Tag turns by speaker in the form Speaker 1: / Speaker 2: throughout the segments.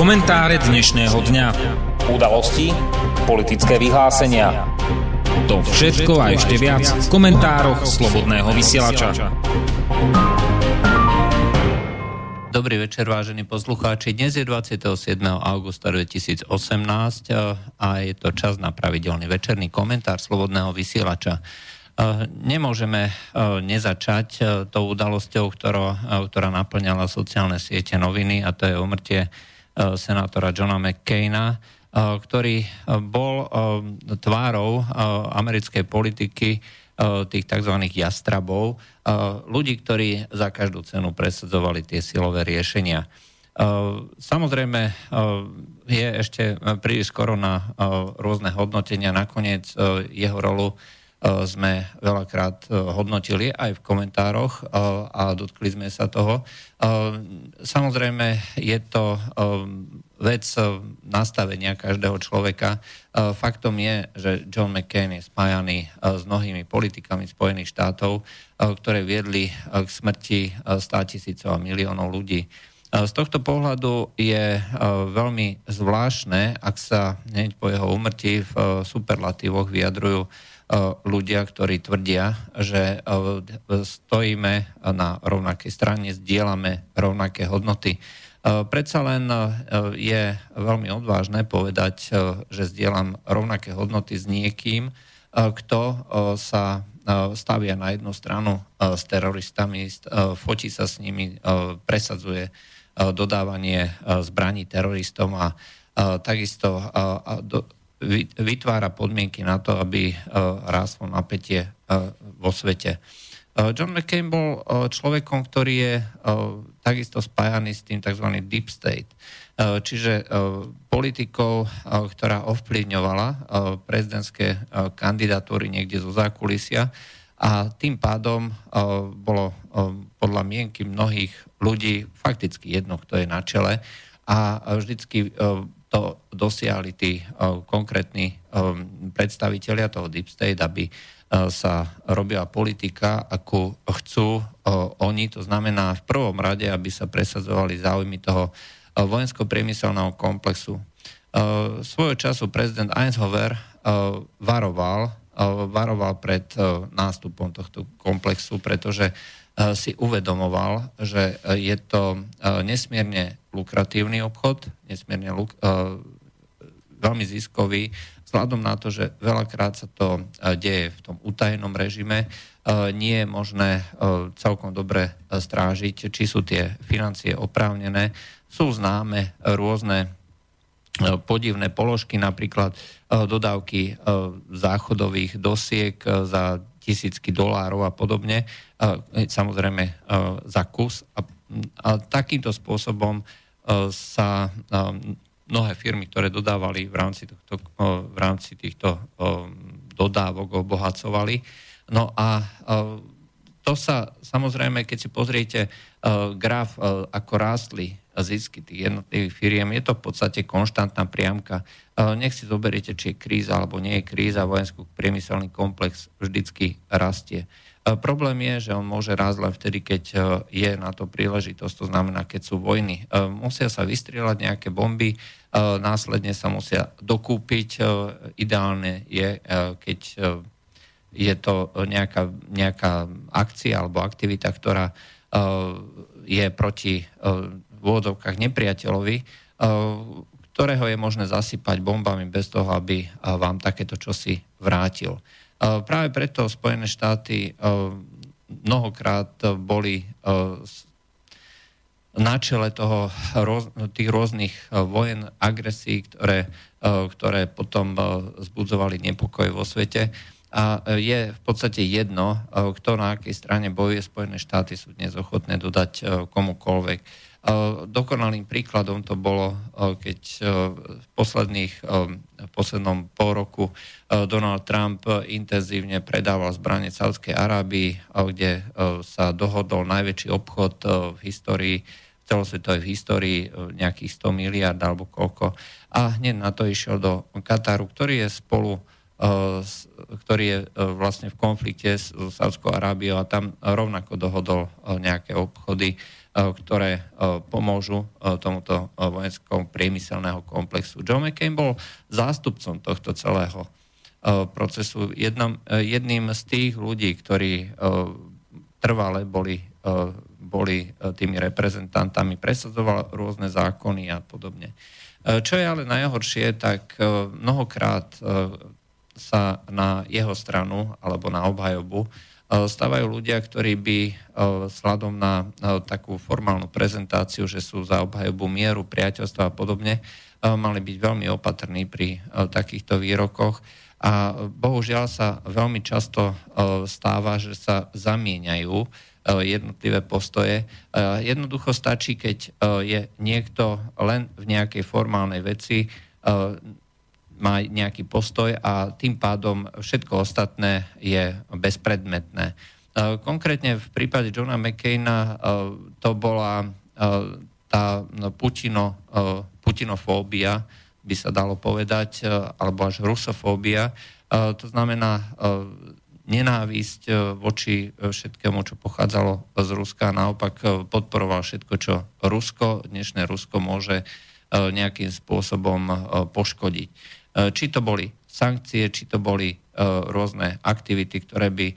Speaker 1: Komentáre dnešného dňa.
Speaker 2: Udalosti, politické vyhlásenia.
Speaker 1: To všetko a ešte viac v komentároch Slobodného vysielača.
Speaker 3: Dobrý večer, vážení poslucháči. Dnes je 27. augusta 2018 a je to čas na pravidelný večerný komentár Slobodného vysielača. Nemôžeme nezačať tou udalosťou, ktorá, ktorá naplňala sociálne siete noviny a to je umrtie senátora Johna McCaina, ktorý bol tvárou americkej politiky tých tzv. jastrabov, ľudí, ktorí za každú cenu presadzovali tie silové riešenia. Samozrejme, je ešte príliš skoro na rôzne hodnotenia. Nakoniec jeho rolu sme veľakrát eh, hodnotili aj v komentároch eh, a dotkli sme sa toho. Samozrejme, je to vec nastavenia každého človeka. Faktom je, že John McCain je spájaný s mnohými politikami Spojených štátov, ktoré viedli k smrti 100 tisícov a miliónov ľudí. Z tohto pohľadu je veľmi zvláštne, ak sa hneď po jeho umrtí v superlatívoch vyjadrujú ľudia, ktorí tvrdia, že e, stojíme na rovnakej strane, zdieľame rovnaké hodnoty. E, predsa len je veľmi odvážne povedať, že zdieľam rovnaké hodnoty s niekým, kto sa stavia na jednu stranu s teroristami, fotí sa s nimi, presadzuje dodávanie zbraní teroristom a takisto vytvára podmienky na to, aby e, rástlo napätie e, vo svete. E, John McCain bol človekom, ktorý je takisto spájaný s tým tzv. deep state, čiže politikou, ktorá ovplyvňovala prezidentské kandidatúry niekde zo zákulisia a tým pádom bolo podľa mienky mnohých ľudí fakticky jedno, kto je na čele a vždycky to dosiahli tí uh, konkrétni um, predstavitelia toho Deep State, aby uh, sa robila politika, ako chcú oni, to znamená v prvom rade, aby sa presadzovali záujmy toho vojensko-priemyselného komplexu. Svojho času prezident Eisenhower uh, varoval, varoval pred nástupom tohto komplexu, pretože si uvedomoval, že uh, je to uh, nesmierne lukratívny obchod, nesmierne luk, veľmi ziskový, vzhľadom na to, že veľakrát sa to deje v tom utajenom režime, nie je možné celkom dobre strážiť, či sú tie financie oprávnené. Sú známe rôzne podivné položky, napríklad dodávky záchodových dosiek za tisícky dolárov a podobne, samozrejme za kus. A, a takýmto spôsobom sa mnohé firmy, ktoré dodávali v rámci, tohto, v rámci týchto dodávok obohacovali. No a to sa samozrejme, keď si pozriete graf, ako rástli zisky tých jednotlivých firiem, je to v podstate konštantná priamka. Nech si zoberiete, či je kríza alebo nie je kríza, vojensko-priemyselný komplex vždycky rastie. E, problém je, že on môže rásť len vtedy, keď e, je na to príležitosť, to znamená, keď sú vojny. E, musia sa vystrieľať nejaké bomby, následne sa musia dokúpiť. Ideálne je, keď je to nejaká, nejaká akcia alebo aktivita, ktorá je proti v úvodzovkách nepriateľovi, ktorého je možné zasypať bombami bez toho, aby vám takéto čosi vrátil. Práve preto Spojené štáty mnohokrát boli na čele toho, tých rôznych vojen, agresí, ktoré, ktoré potom zbudzovali nepokoj vo svete. A je v podstate jedno, kto na akej strane bojuje. Spojené štáty sú dnes ochotné dodať komukolvek Dokonalým príkladom to bolo, keď v, posledných, v poslednom pol roku Donald Trump intenzívne predával zbranie Saudskej Arábii, kde sa dohodol najväčší obchod v histórii celosvetovej histórii nejakých 100 miliard alebo koľko. A hneď na to išiel do Kataru, ktorý je spolu ktorý je vlastne v konflikte s Sádskou Arábiou a tam rovnako dohodol nejaké obchody, ktoré pomôžu tomuto vojenskému priemyselného komplexu. John McCain bol zástupcom tohto celého procesu. Jednom, jedným z tých ľudí, ktorí trvale boli, boli tými reprezentantami, presadzoval rôzne zákony a podobne. Čo je ale najhoršie, tak mnohokrát sa na jeho stranu alebo na obhajobu stávajú ľudia, ktorí by sladom na takú formálnu prezentáciu, že sú za obhajobu mieru, priateľstva a podobne, mali byť veľmi opatrní pri takýchto výrokoch. A bohužiaľ sa veľmi často stáva, že sa zamieňajú jednotlivé postoje. Jednoducho stačí, keď je niekto len v nejakej formálnej veci má nejaký postoj a tým pádom všetko ostatné je bezpredmetné. E, konkrétne v prípade Johna McCaina e, to bola e, tá no, Putino, putinofóbia, by sa dalo povedať, alebo až rusofóbia. To znamená nenávisť voči všetkému, čo pochádzalo z Ruska, naopak podporoval všetko, čo Rusko, dnešné Rusko môže nejakým spôsobom poškodiť. E, či to boli sankcie, či to boli e, rôzne aktivity, ktoré by e,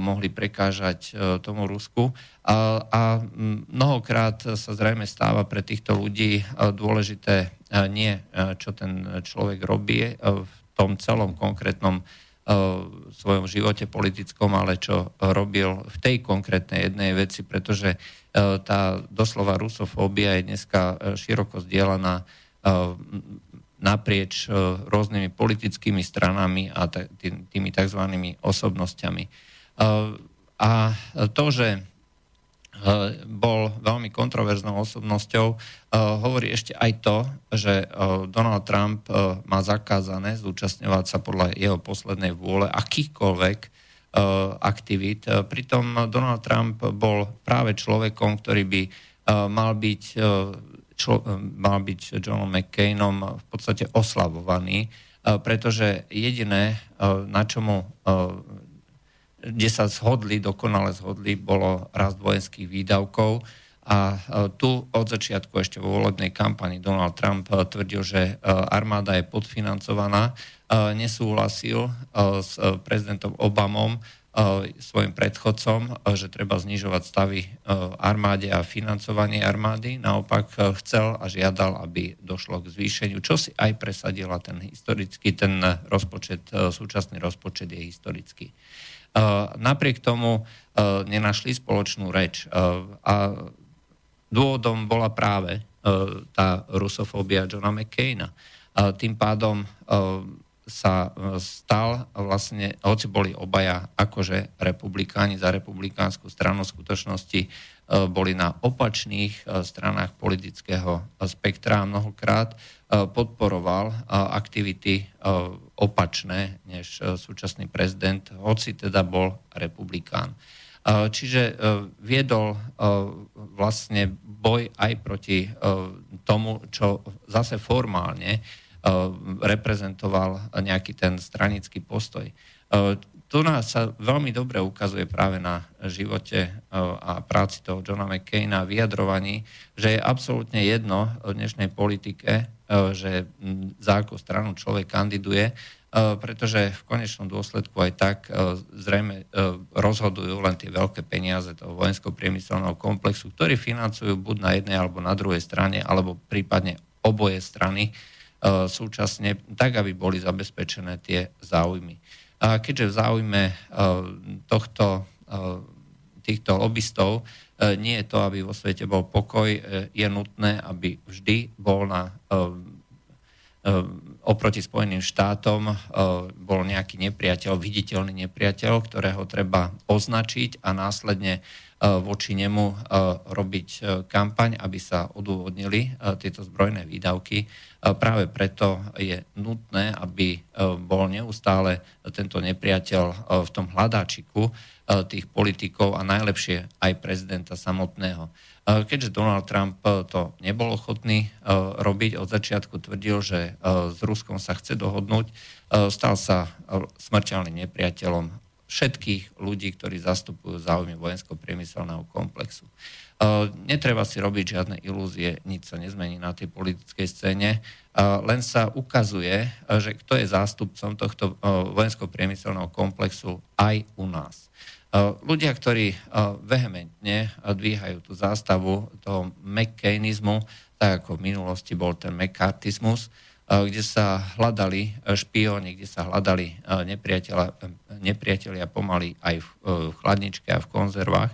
Speaker 3: mohli prekážať tomu Rusku. A, a mnohokrát sa zrejme stáva pre týchto ľudí dôležité nie, čo ten človek robí v tom celom konkrétnom svojom živote politickom, ale čo robil v tej konkrétnej jednej veci, pretože tá doslova rusofóbia je dneska široko zdieľaná naprieč e, rôznymi politickými stranami a tými tzv. osobnosťami. E, a to, že e, bol veľmi kontroverznou osobnosťou, hovorí ešte aj to, že Donald Trump má zakázané zúčastňovať sa podľa jeho poslednej vôle akýchkoľvek aktivít. Pritom Donald Trump bol práve človekom, ktorý by mal byť čo mal byť Johnom McCainom v podstate oslavovaný, pretože jediné, na čomu kde sa zhodli, dokonale zhodli, bolo rast vojenských výdavkov. A tu od začiatku ešte vo volebnej kampani Donald Trump tvrdil, že armáda je podfinancovaná, nesúhlasil s prezidentom Obamom, svojim predchodcom, že treba znižovať stavy armáde a financovanie armády. Naopak chcel a žiadal, aby došlo k zvýšeniu, čo si aj presadila ten historický, ten rozpočet, súčasný rozpočet je historický. Napriek tomu nenašli spoločnú reč. A dôvodom bola práve tá rusofóbia Johna McCaina. Tým pádom sa e, stal vlastne, hoci boli obaja akože republikáni za republikánsku stranu, v skutočnosti e, boli na opačných e, stranách politického spektra a mnohokrát podporoval aktivity opačné než súčasný prezident, hoci teda bol republikán. Čiže viedol vlastne boj aj proti tomu, čo zase formálne reprezentoval nejaký ten stranický postoj. Eh, tu nás sa veľmi dobre ukazuje práve na živote eh, a práci toho Johna McCaina a vyjadrovaní, že je absolútne jedno v dnešnej politike, že hm, za akú stranu človek kandiduje, pretože v konečnom dôsledku aj tak zrejme rozhodujú len tie veľké peniaze toho vojenského priemyselného komplexu, ktorí financujú buď na jednej alebo na druhej strane, alebo prípadne oboje strany súčasne, tak aby boli zabezpečené tie záujmy. A keďže v záujme e, tohto, e, týchto lobbystov nie je to, aby vo svete bol pokoj, je nutné, aby vždy bol na oproti Spojeným štátom bol nejaký nepriateľ, viditeľný nepriateľ, ktorého treba označiť a následne voči nemu robiť kampaň, aby sa odôvodnili tieto zbrojné výdavky. Práve preto je nutné, aby bol neustále tento nepriateľ v tom hľadáčiku tých politikov a najlepšie aj prezidenta samotného. Keďže Donald Trump to nebol ochotný robiť, od začiatku tvrdil, že s Ruskom sa chce dohodnúť, stal sa smrteľným nepriateľom všetkých ľudí, ktorí zastupujú záujmy vojensko-priemyselného komplexu. Netreba si robiť žiadne ilúzie, nič sa nezmení na tej politickej scéne, len sa ukazuje, že kto je zástupcom tohto vojensko-priemyselného komplexu aj u nás. Ľudia, ktorí vehementne dvíhajú tú zástavu toho McCainizmu, tak ako v minulosti bol ten McCarthyzmus, kde sa hľadali špióni, kde sa hľadali nepriatelia pomaly aj v chladničke a v konzervách.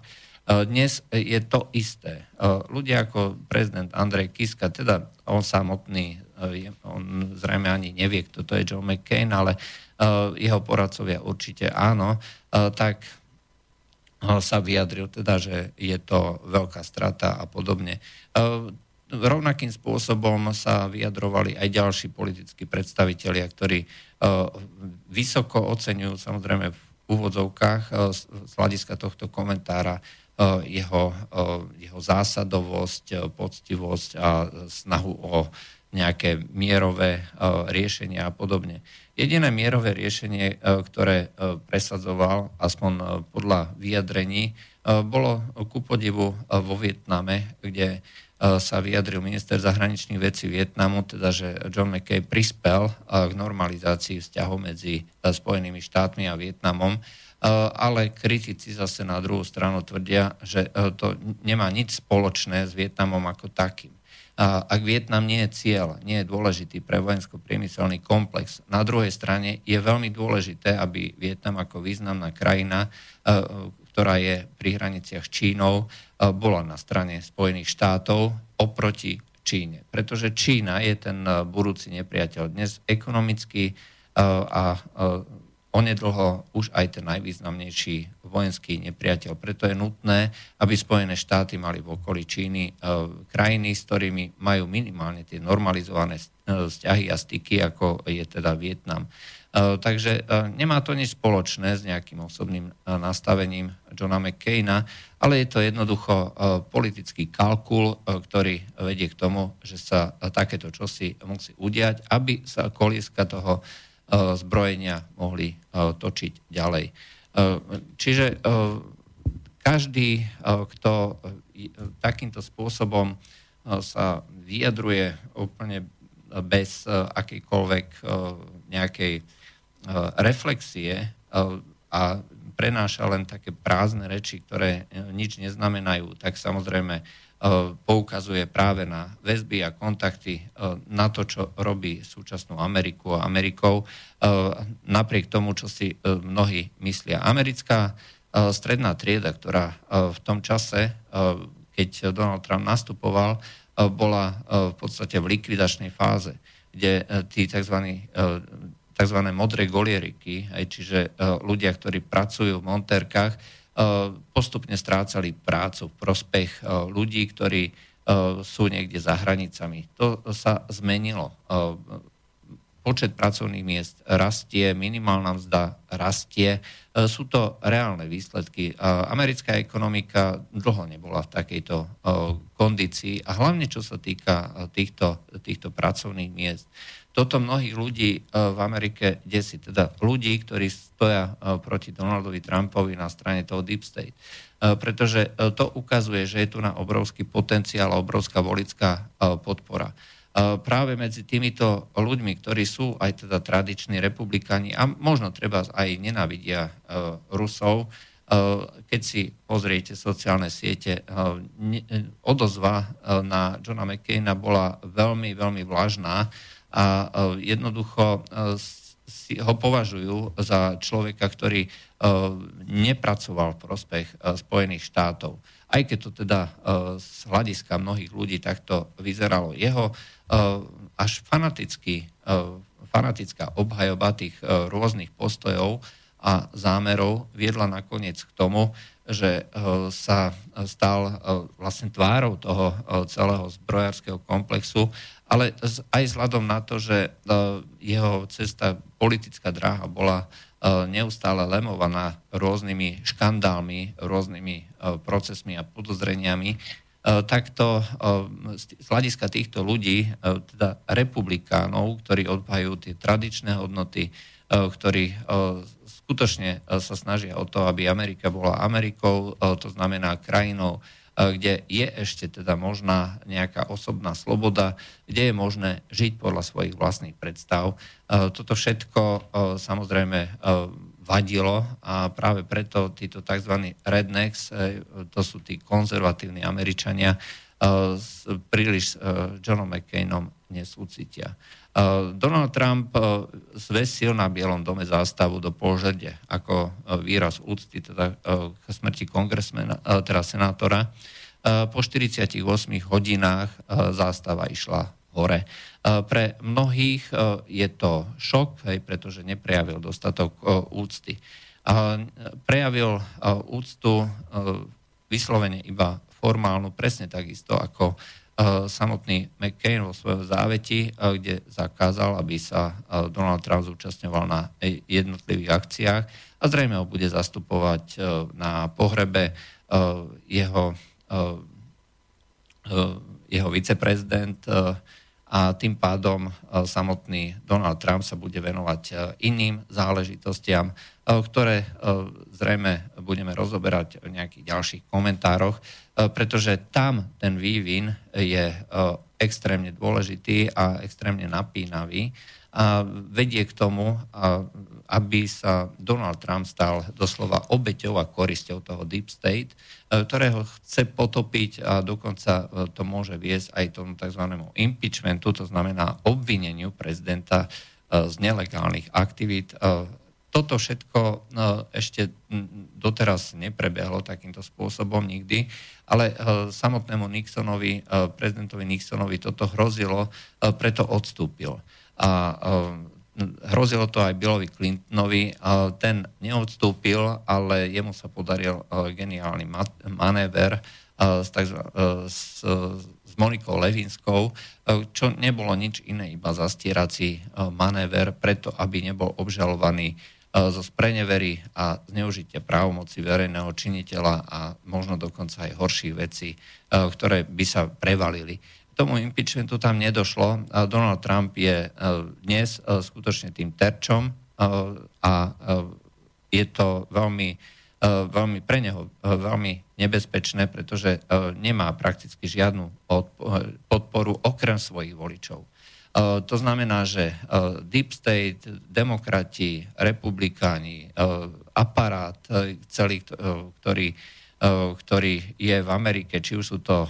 Speaker 3: Dnes je to isté. Ľudia ako prezident Andrej Kiska, teda on samotný, on zrejme ani nevie, kto to je John McCain, ale jeho poradcovia určite áno, tak sa vyjadril teda, že je to veľká strata a podobne. E, rovnakým spôsobom sa vyjadrovali aj ďalší politickí predstavitelia, ktorí e, vysoko oceňujú samozrejme v úvodzovkách e, z hľadiska tohto komentára jeho, jeho zásadovosť, poctivosť a snahu o nejaké mierové riešenia a podobne. Jediné mierové riešenie, e, ktoré e, presadzoval, aspoň e, podľa vyjadrení, bolo ku podivu vo Vietname, kde sa vyjadril minister zahraničných vecí Vietnamu, teda že John McKay prispel k normalizácii vzťahov medzi Spojenými štátmi a Vietnamom, ale kritici zase na druhú stranu tvrdia, že to nemá nič spoločné s Vietnamom ako takým. Ak Vietnam nie je cieľ, nie je dôležitý pre vojensko-priemyselný komplex, na druhej strane je veľmi dôležité, aby Vietnam ako významná krajina, e, ktorá je pri hraniciach s Čínou, e, bola na strane Spojených štátov oproti Číne. Pretože Čína je ten e, budúci nepriateľ dnes ekonomicky a onedlho už aj ten najvýznamnejší vojenský nepriateľ. Preto je nutné, aby Spojené štáty mali v okolí Číny e, krajiny, s ktorými majú minimálne tie normalizované e, vzťahy a styky, ako je teda Vietnam. E, takže e, nemá to nič spoločné s nejakým osobným e, nastavením Johna McCaina, ale je to jednoducho politický kalkul, ktorý vedie k tomu, že sa takéto čosi musí udiať, aby sa kolieska toho zbrojenia mohli točiť ďalej. Čiže každý, kto takýmto spôsobom sa vyjadruje úplne bez akýkoľvek nejakej reflexie a prenáša len také prázdne reči, ktoré nič neznamenajú, tak samozrejme poukazuje práve na väzby a kontakty na to, čo robí súčasnú Ameriku a Amerikou, napriek tomu, čo si mnohí myslia. Americká stredná trieda, ktorá v tom čase, keď Donald Trump nastupoval, bola v podstate v likvidačnej fáze, kde tí tzv. Tzv. modré golieriky, čiže ľudia, ktorí pracujú v monterkách, Eh, postupne strácali prácu v prospech eh, ľudí, ktorí sú niekde za hranicami. To sa zmenilo. Počet pracovných miest rastie, minimálna mzda rastie. Sú to reálne výsledky. Americká ekonomika dlho nebola v takejto kondícii a hlavne čo sa týka týchto, týchto pracovných miest toto mnohých ľudí e, v Amerike desí, teda ľudí, ktorí stoja e, proti Donaldovi Trumpovi na strane toho Deep State. E, pretože to ukazuje, že je tu na obrovský potenciál a obrovská volická podpora. Práve medzi týmito ľuďmi, ktorí sú aj teda tradiční republikáni a možno treba aj nenávidia Rusov, keď si pozriete sociálne siete, odozva na Johna McCaina bola veľmi, veľmi vlažná a e, jednoducho e, si ho považujú za človeka, ktorý e, nepracoval v prospech Spojených štátov. Aj keď to teda z hľadiska mnohých ľudí takto vyzeralo. Jeho až fanatický, fanatická obhajoba tých rôznych postojov a zámerov viedla nakoniec k tomu, že sa stal vlastne tvárou toho celého zbrojárskeho komplexu, ale aj vzhľadom na to, že jeho cesta, politická dráha bola neustále lemovaná rôznymi škandálmi, rôznymi procesmi a podozreniami, takto z hľadiska týchto ľudí, teda republikánov, ktorí odpajú tie tradičné hodnoty, ktorí skutočne sa snažia o to, aby Amerika bola Amerikou, to znamená krajinou, kde je ešte teda možná nejaká osobná sloboda, kde je možné žiť podľa svojich vlastných predstav. Toto všetko samozrejme vadilo a práve preto títo tzv. rednecks, to sú tí konzervatívni Američania, príliš s Johnom McCainom nesúcitia. Donald Trump zvesil na Bielom dome zástavu do požede ako výraz úcty teda k smrti kongresmena, teda senátora. Po 48 hodinách zástava išla hore. Pre mnohých je to šok, pretože neprejavil dostatok úcty. Prejavil úctu vyslovene iba formálnu, presne takisto ako Eh, samotný McCain vo svojom záveti, eh, kde zakázal, aby sa eh, Donald Trump zúčastňoval na jednotlivých akciách. A zrejme ho bude zastupovať na pohrebe jeho, jeho viceprezident a tým pádom samotný Donald Trump sa bude venovať iným záležitostiam, ktoré zrejme budeme rozoberať v nejakých ďalších komentároch. E, pretože tam ten vývin je e, extrémne dôležitý a extrémne napínavý a vedie k tomu, aby sa Donald Trump stal doslova obeťou a korisťou toho Deep State, e, ktorého chce potopiť a dokonca to môže viesť aj tomu tzv. impeachmentu, to znamená obvineniu prezidenta z nelegálnych aktivít toto všetko ešte doteraz neprebehlo takýmto spôsobom nikdy, ale e, samotnému Nixonovi, e, prezidentovi Nixonovi toto hrozilo, e, preto odstúpil. A hrozilo to aj Billovi Clintonovi, ten neodstúpil, ale jemu sa podaril geniálny manéver s, s, s Monikou Levinskou, čo nebolo nič iné, iba zastierací manéver, preto aby nebol obžalovaný zo sprenevery a zneužitia právomoci verejného činiteľa a možno dokonca aj horších vecí, ktoré by sa prevalili. Tomu impeachmentu tam nedošlo. Donald Trump je dnes skutočne tým terčom a je to veľmi, veľmi pre neho veľmi nebezpečné, pretože nemá prakticky žiadnu podporu okrem svojich voličov. To znamená, že Deep State, demokrati, republikáni, aparát celý, ktorý, ktorý je v Amerike, či už sú to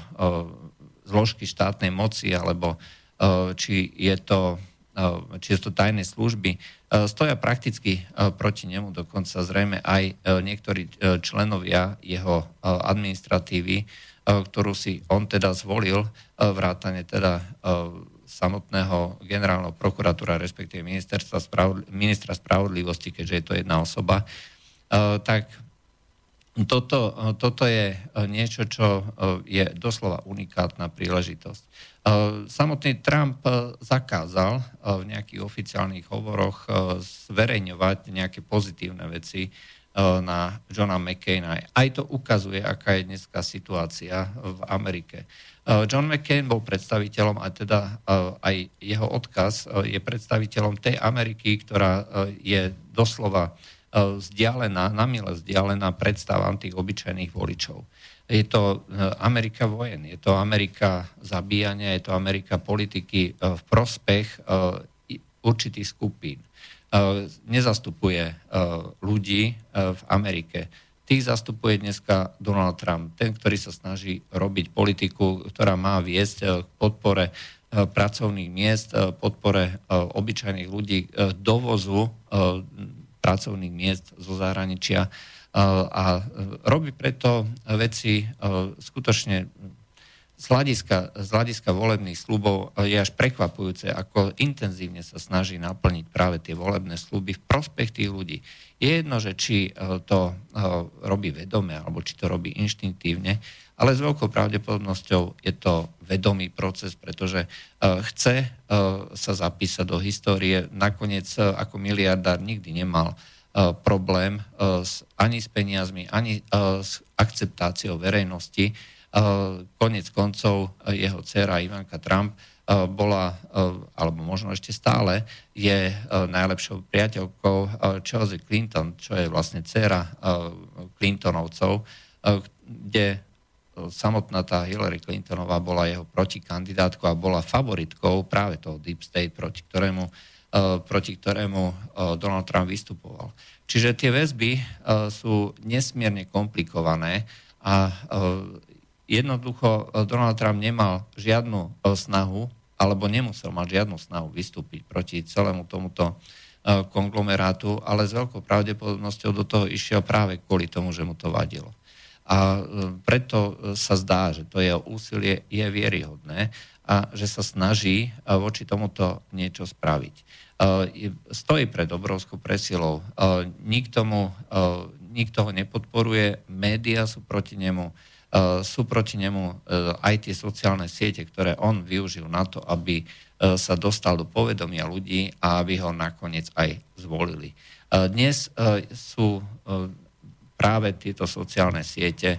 Speaker 3: zložky štátnej moci, alebo či je to či sú to tajné služby, stoja prakticky proti nemu, dokonca zrejme aj niektorí členovia jeho administratívy, ktorú si on teda zvolil, vrátane teda samotného generálneho prokuratúra, respektíve ministerstva ministra spravodlivosti, keďže je to jedna osoba, e, tak toto, toto je niečo, čo e, je doslova unikátna príležitosť. Samotný Trump zakázal v nejakých oficiálnych hovoroch zverejňovať nejaké pozitívne veci na Johna McCaina. Aj to ukazuje, aká je dneska situácia v Amerike. Eh, John McCain bol predstaviteľom a teda eh, aj jeho odkaz eh, je predstaviteľom tej Ameriky, ktorá je doslova vzdialená, namile vzdialená predstavám tých obyčajných voličov. Je to Amerika vojen, je to Amerika zabíjania, je to Amerika politiky v prospech určitých skupín. Nezastupuje ľudí v Amerike tých zastupuje dneska Donald Trump, ten, ktorý sa snaží robiť politiku, ktorá má viesť eh, k podpore eh, pracovných miest, eh, podpore obyčajných ľudí, dovozu pracovných miest zo zahraničia a robí preto veci skutočne z hľadiska, z hľadiska volebných slubov je až prekvapujúce, ako intenzívne sa snaží naplniť práve tie volebné sluby v prospech tých ľudí. Je jedno, že či to robí vedome, alebo či to robí inštinktívne, ale s veľkou pravdepodobnosťou je to vedomý proces, pretože chce sa zapísať do histórie. Nakoniec ako miliardár nikdy nemal problém ani s peniazmi, ani s akceptáciou verejnosti Konec koncov jeho dcera Ivanka Trump bola, alebo možno ešte stále, je najlepšou priateľkou Chelsea Clinton, čo je vlastne dcera Clintonovcov, kde samotná tá Hillary Clintonová bola jeho protikandidátkou a bola favoritkou práve toho Deep State, proti ktorému, proti ktorému Donald Trump vystupoval. Čiže tie väzby sú nesmierne komplikované a jednoducho e, Donald Trump nemal žiadnu e, snahu, alebo nemusel mať žiadnu snahu vystúpiť proti celému tomuto e, konglomerátu, ale s veľkou pravdepodobnosťou do toho išiel práve kvôli tomu, že mu to vadilo. A preto sa zdá, že to jeho úsilie je vieryhodné a že sa snaží voči tomuto niečo spraviť. Stojí pred obrovskou presilou. Nikto, mu, nikto ho nepodporuje, médiá sú proti nemu, sú proti nemu aj tie sociálne siete, ktoré on využil na to, aby sa dostal do povedomia ľudí a aby ho nakoniec aj zvolili. Dnes sú práve tieto sociálne siete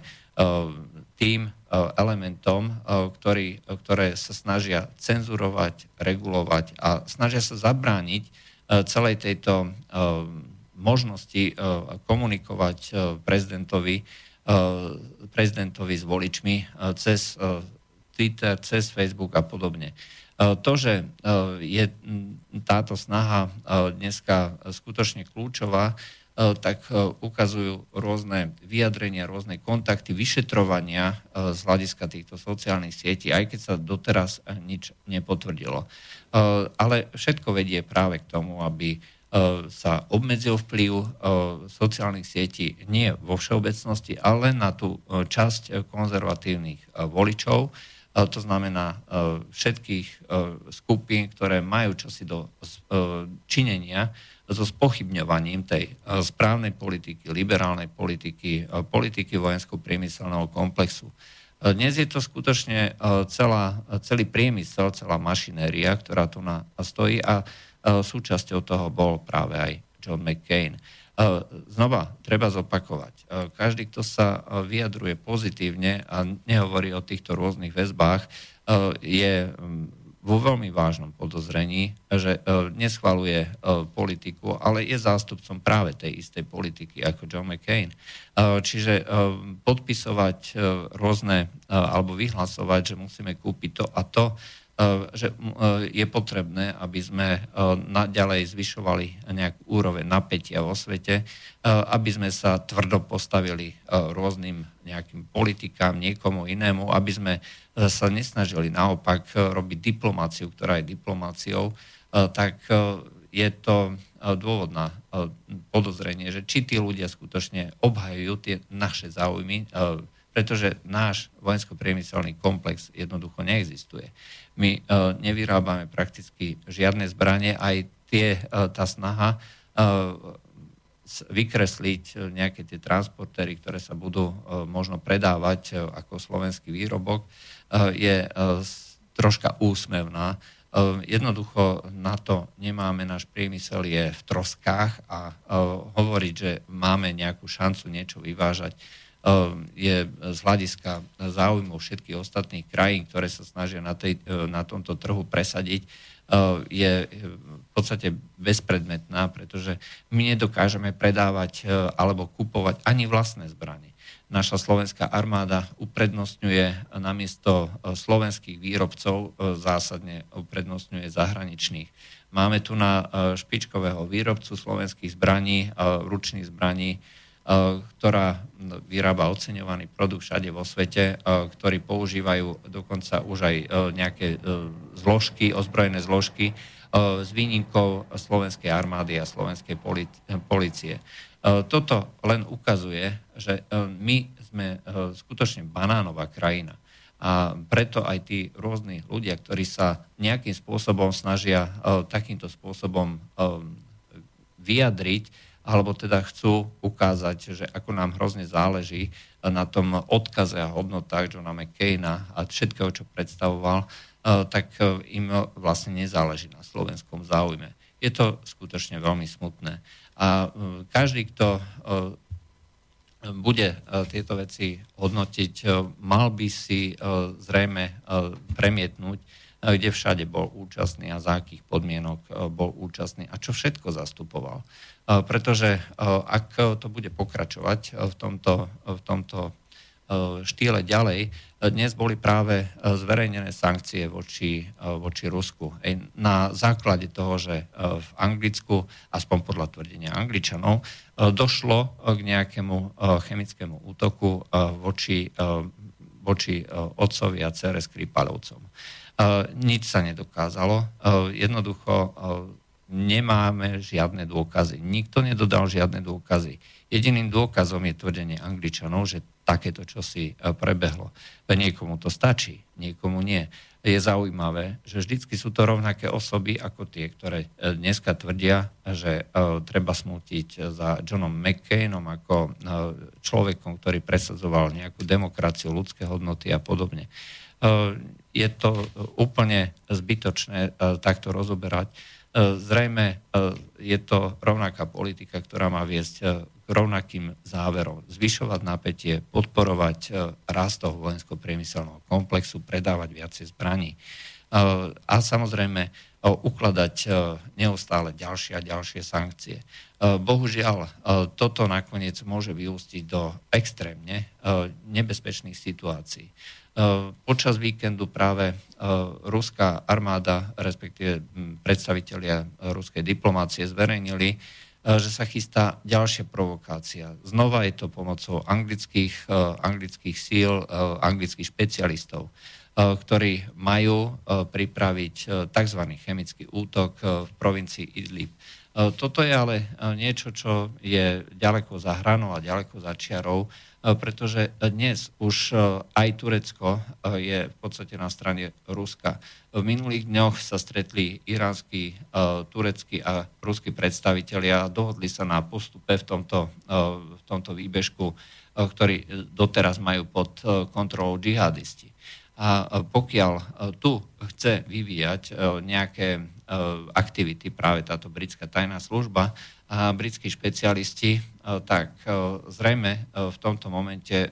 Speaker 3: tým elementom, ktorý, ktoré sa snažia cenzurovať, regulovať a snažia sa zabrániť celej tejto možnosti komunikovať prezidentovi prezidentovi s voličmi cez Twitter, cez Facebook a podobne. To, že je táto snaha dneska skutočne kľúčová, tak ukazujú rôzne vyjadrenia, rôzne kontakty, vyšetrovania z hľadiska týchto sociálnych sietí, aj keď sa doteraz nič nepotvrdilo. Ale všetko vedie práve k tomu, aby E, sa obmedzil vplyv e, sociálnych sietí nie vo všeobecnosti, ale na tú e, časť konzervatívnych voličov, to znamená všetkých skupín, ktoré majú čosi do činenia so spochybňovaním tej správnej politiky, liberálnej politiky, politiky vojensko-priemyselného komplexu. Dnes je to skutočne celá, celý priemysel, celá mašinéria, ktorá tu na stojí a E, súčasťou toho bol práve aj John McCain. E, znova, treba zopakovať. E, každý, kto sa vyjadruje pozitívne a nehovorí o týchto rôznych väzbách, je vo veľmi vážnom podozrení, že neschvaluje politiku, ale je zástupcom práve tej istej politiky ako John McCain. Čiže podpisovať rôzne alebo vyhlasovať, že musíme kúpiť to a to, že eh, je potrebné, aby sme eh, naďalej zvyšovali nejakú úroveň napätia vo svete, aby sme sa tvrdo postavili rôznym nejakým politikám, niekomu inému, aby sme sa nesnažili naopak robiť diplomáciu, ktorá je diplomáciou, tak je to dôvod na podozrenie, že či tí ľudia skutočne obhajujú tie naše záujmy, pretože náš vojensko-priemyselný komplex jednoducho neexistuje. My uh, nevyrábame prakticky žiadne zbranie, aj tie, uh, tá snaha uh, vykresliť nejaké tie transportéry, ktoré sa budú možno predávať ako slovenský výrobok, je troška úsmevná. Jednoducho na to nemáme, náš priemysel je v troskách a hovoriť, že máme nejakú šancu niečo vyvážať, je z hľadiska záujmov všetkých ostatných krajín, ktoré sa snažia na, tej, e, na tomto trhu presadiť, e, je v podstate bezpredmetná, pretože my nedokážeme predávať e, alebo kupovať ani vlastné zbranie. Naša slovenská armáda uprednostňuje namiesto slovenských výrobcov zásadne uprednostňuje zahraničných. Máme tu na špičkového výrobcu slovenských zbraní, ručných zbraní, ktorá vyrába oceňovaný produkt všade vo svete, eh, ktorí používajú dokonca už aj eh, nejaké zložky, ozbrojené zložky s výnimkou slovenskej armády a slovenskej policie. Toto len ukazuje, že my sme skutočne banánová krajina. A preto aj tí rôzni ľudia, ktorí sa nejakým spôsobom snažia takýmto spôsobom vyjadriť, alebo teda chcú ukázať, že ako nám hrozne záleží na tom odkaze a hodnotách Johna McCaina a všetkého, čo predstavoval, tak im vlastne nezáleží na slovenskom záujme. Je to skutočne veľmi smutné. A každý, kto bude tieto veci hodnotiť, mal by si zrejme premietnúť, kde všade bol účastný a za akých podmienok bol účastný a čo všetko zastupoval. Pretože ak to bude pokračovať v tomto, v tomto štýle ďalej, dnes boli práve zverejnené sankcie voči, voči Rusku. Na základe toho, že v Anglicku, aspoň podľa tvrdenia Angličanov, došlo k nejakému chemickému útoku voči, voči otcovi a cere Skripalovcom. Nič sa nedokázalo. Jednoducho nemáme žiadne dôkazy. Nikto nedodal žiadne dôkazy. Jediným dôkazom je tvrdenie Angličanov, že takéto čosi e, prebehlo. Niekomu to stačí, niekomu nie. Je zaujímavé, že vždycky sú to rovnaké osoby ako tie, ktoré e, dneska tvrdia, že treba smútiť za Johnom McCainom ako človekom, ktorý presadzoval nejakú demokraciu, ľudské hodnoty a podobne. Uh, je to úplne zbytočné takto rozoberať. Zrejme je to rovnaká politika, ktorá má viesť k rovnakým záverom. Zvyšovať napätie, podporovať e, rast toho vojensko-priemyselného komplexu, predávať viacej zbraní e, a samozrejme e, ukladať neustále ďalšie a ďalšie sankcie. Bohužiaľ, toto nakoniec môže vyústiť do extrémne nebezpečných situácií. Počas víkendu práve ruská armáda, respektíve predstavitelia ruskej diplomácie zverejnili, E, že sa chystá ďalšia provokácia. Znova je to pomocou anglických, e, anglických síl, e, anglických špecialistov, ktorí majú pripraviť tzv. chemický útok v provincii Idlib. Toto je ale niečo, čo je ďaleko za hranou a ďaleko za čiarou, pretože dnes už aj Turecko je v podstate na strane Ruska. V minulých dňoch sa stretli iránsky, tureckí a ruskí predstavitelia a dohodli sa na postupe v tomto, v tomto výbežku, ktorý doteraz majú pod kontrolou džihadisti. A pokiaľ tu chce vyvíjať nejaké aktivity práve táto britská tajná služba a britskí špecialisti, tak zrejme v tomto momente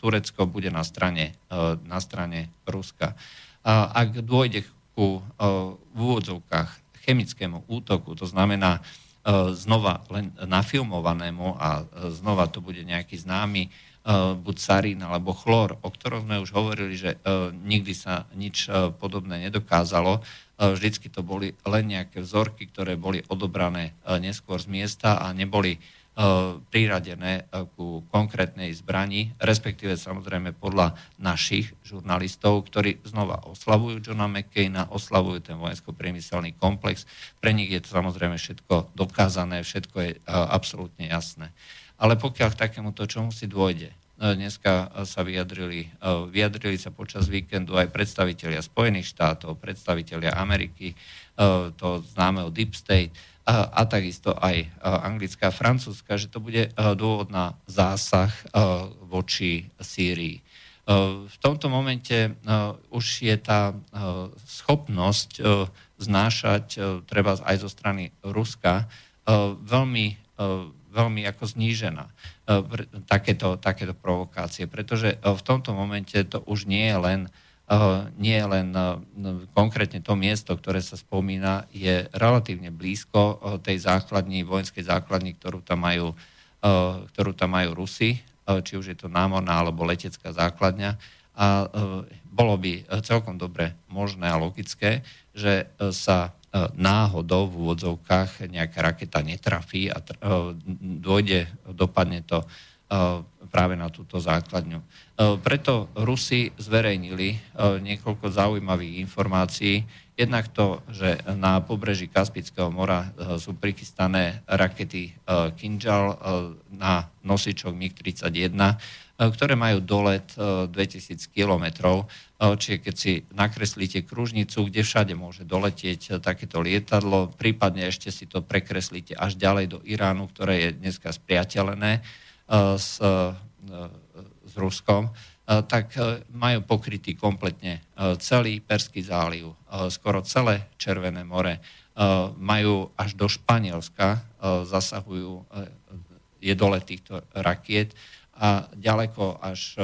Speaker 3: Turecko bude na strane, na strane Ruska. Ak dôjde ku v úvodzovkách chemickému útoku, to znamená znova len nafilmovanému a znova to bude nejaký známy buď sarín alebo chlor, o ktorom sme už hovorili, že nikdy sa nič podobné nedokázalo. Vždycky to boli len nejaké vzorky, ktoré boli odobrané neskôr z miesta a neboli priradené ku konkrétnej zbrani, respektíve samozrejme podľa našich žurnalistov, ktorí znova oslavujú Johna McCaina, oslavujú ten vojensko-priemyselný komplex. Pre nich je to samozrejme všetko dokázané, všetko je absolútne jasné. Ale pokiaľ k takémuto čomu si dôjde, dneska sa vyjadrili, e, vyjadrili sa počas víkendu aj predstavitelia Spojených štátov, predstavitelia Ameriky, e, to známeho Deep State a, a takisto aj e, anglická a francúzska, že to bude dôvod na zásah voči Sýrii. V tomto momente už je tá schopnosť znášať, treba aj zo strany Ruska, veľmi veľmi ako znížená e, takéto, takéto provokácie, pretože e, v tomto momente to už nie je len e, nie len konkrétne to miesto, ktoré sa spomína, je relatívne blízko tej základní, vojenskej základni, ktorú tam majú, ktorú tam majú Rusi, či už je to námorná alebo letecká základňa. A bolo by celkom dobre možné a logické, že sa náhodou v úvodzovkách nejaká raketa netrafí a e, dôjde, dopadne to e, práve na túto základňu. Preto Rusi zverejnili niekoľko zaujímavých informácií. Jednak to, že na pobreží Kaspického mora sú prichystané rakety Kinjal na nosičoch MiG-31, ktoré majú dolet 2000 km. Čiže keď si nakreslíte kružnicu, kde všade môže doletieť takéto lietadlo, prípadne ešte si to prekreslíte až ďalej do Iránu, ktoré je dneska spriateľené s, s Ruskom, tak majú pokrytý kompletne celý Perský záliv, skoro celé Červené more majú až do Španielska, zasahujú je dole týchto rakiet a ďaleko až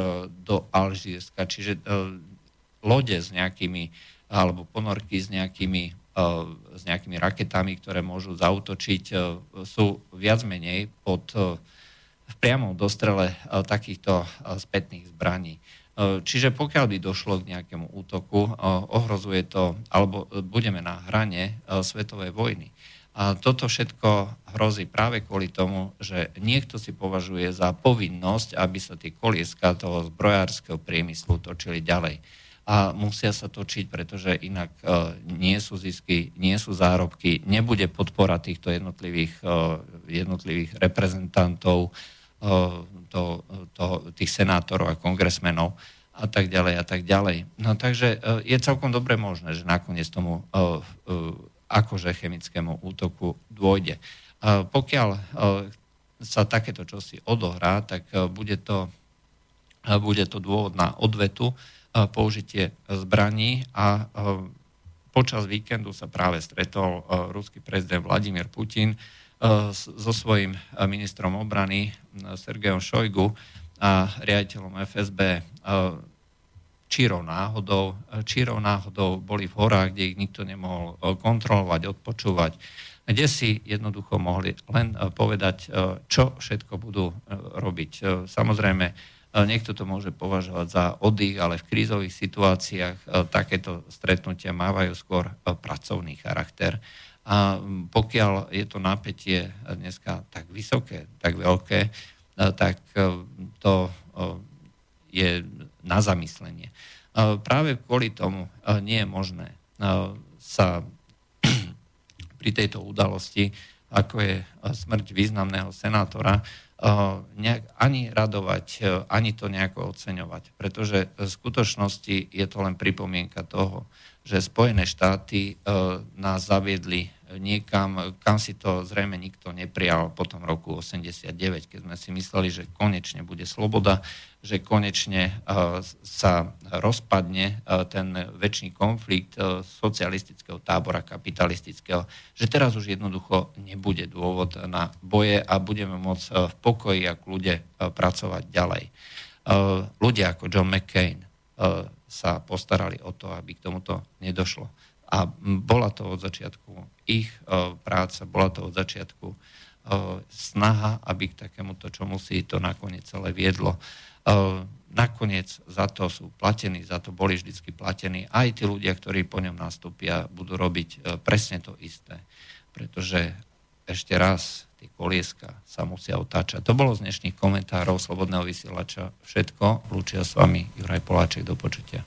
Speaker 3: do Alžírska. Čiže lode s nejakými, alebo ponorky s nejakými, s nejakými raketami, ktoré môžu zautočiť, sú viac menej pod v priamom dostrele takýchto spätných zbraní. E, čiže pokiaľ by došlo k nejakému útoku, e, ohrozuje to, alebo budeme na hrane e, svetovej vojny. A toto všetko hrozí práve kvôli tomu, že niekto si považuje za povinnosť, aby sa tie kolieska toho zbrojárskeho priemyslu točili ďalej. A musia sa točiť, pretože inak nie sú zisky, nie sú zárobky, nebude podpora týchto jednotlivých, jednotlivých reprezentantov, to, to, tých senátorov a kongresmenov a tak ďalej a tak ďalej. No takže e, je celkom dobre možné, že nakoniec tomu e, e, akože chemickému útoku dôjde. Pokiaľ sa takéto čosi odohrá, tak bude to, bude to dôvod na odvetu, použitie zbraní a počas víkendu sa práve stretol ruský prezident Vladimír Putin so svojím ministrom obrany Sergejom Šojgu a riaditeľom FSB čírov náhodou, čírov náhodou boli v horách, kde ich nikto nemohol kontrolovať, odpočúvať, kde si jednoducho mohli len povedať, čo všetko budú robiť. Samozrejme, niekto to môže považovať za oddych, ale v krízových situáciách takéto stretnutia mávajú skôr pracovný charakter. A pokiaľ je to napätie dneska tak vysoké, tak veľké, e, tak e, to e, je na zamyslenie. Práve kvôli tomu nie je možné sa pri tejto udalosti, ako je smrť významného senátora, ani radovať, ani to nejako oceňovať. Pretože v skutočnosti je to len pripomienka toho, že Spojené štáty nás zaviedli niekam, kam si to zrejme nikto neprijal po tom roku 89, keď sme si mysleli, že konečne bude sloboda, že konečne uh, sa rozpadne uh, ten väčší konflikt uh, socialistického tábora kapitalistického, že teraz už jednoducho nebude dôvod na boje a budeme môcť v pokoji a kľude pracovať ďalej. Ľudia ako John McCain sa postarali o to, aby k tomuto nedošlo. A bola to od začiatku ich e, práca, bola to od začiatku e, snaha, aby k takémuto čomu si to nakoniec celé viedlo. E, nakoniec za to sú platení, za to boli vždycky platení. Aj tí ľudia, ktorí po ňom nastúpia, budú robiť presne to isté. Pretože ešte raz, tie kolieska sa musia otáčať. To bolo z dnešných komentárov Slobodného vysielača všetko. Lúčia s vami Juraj Poláček, do počutia.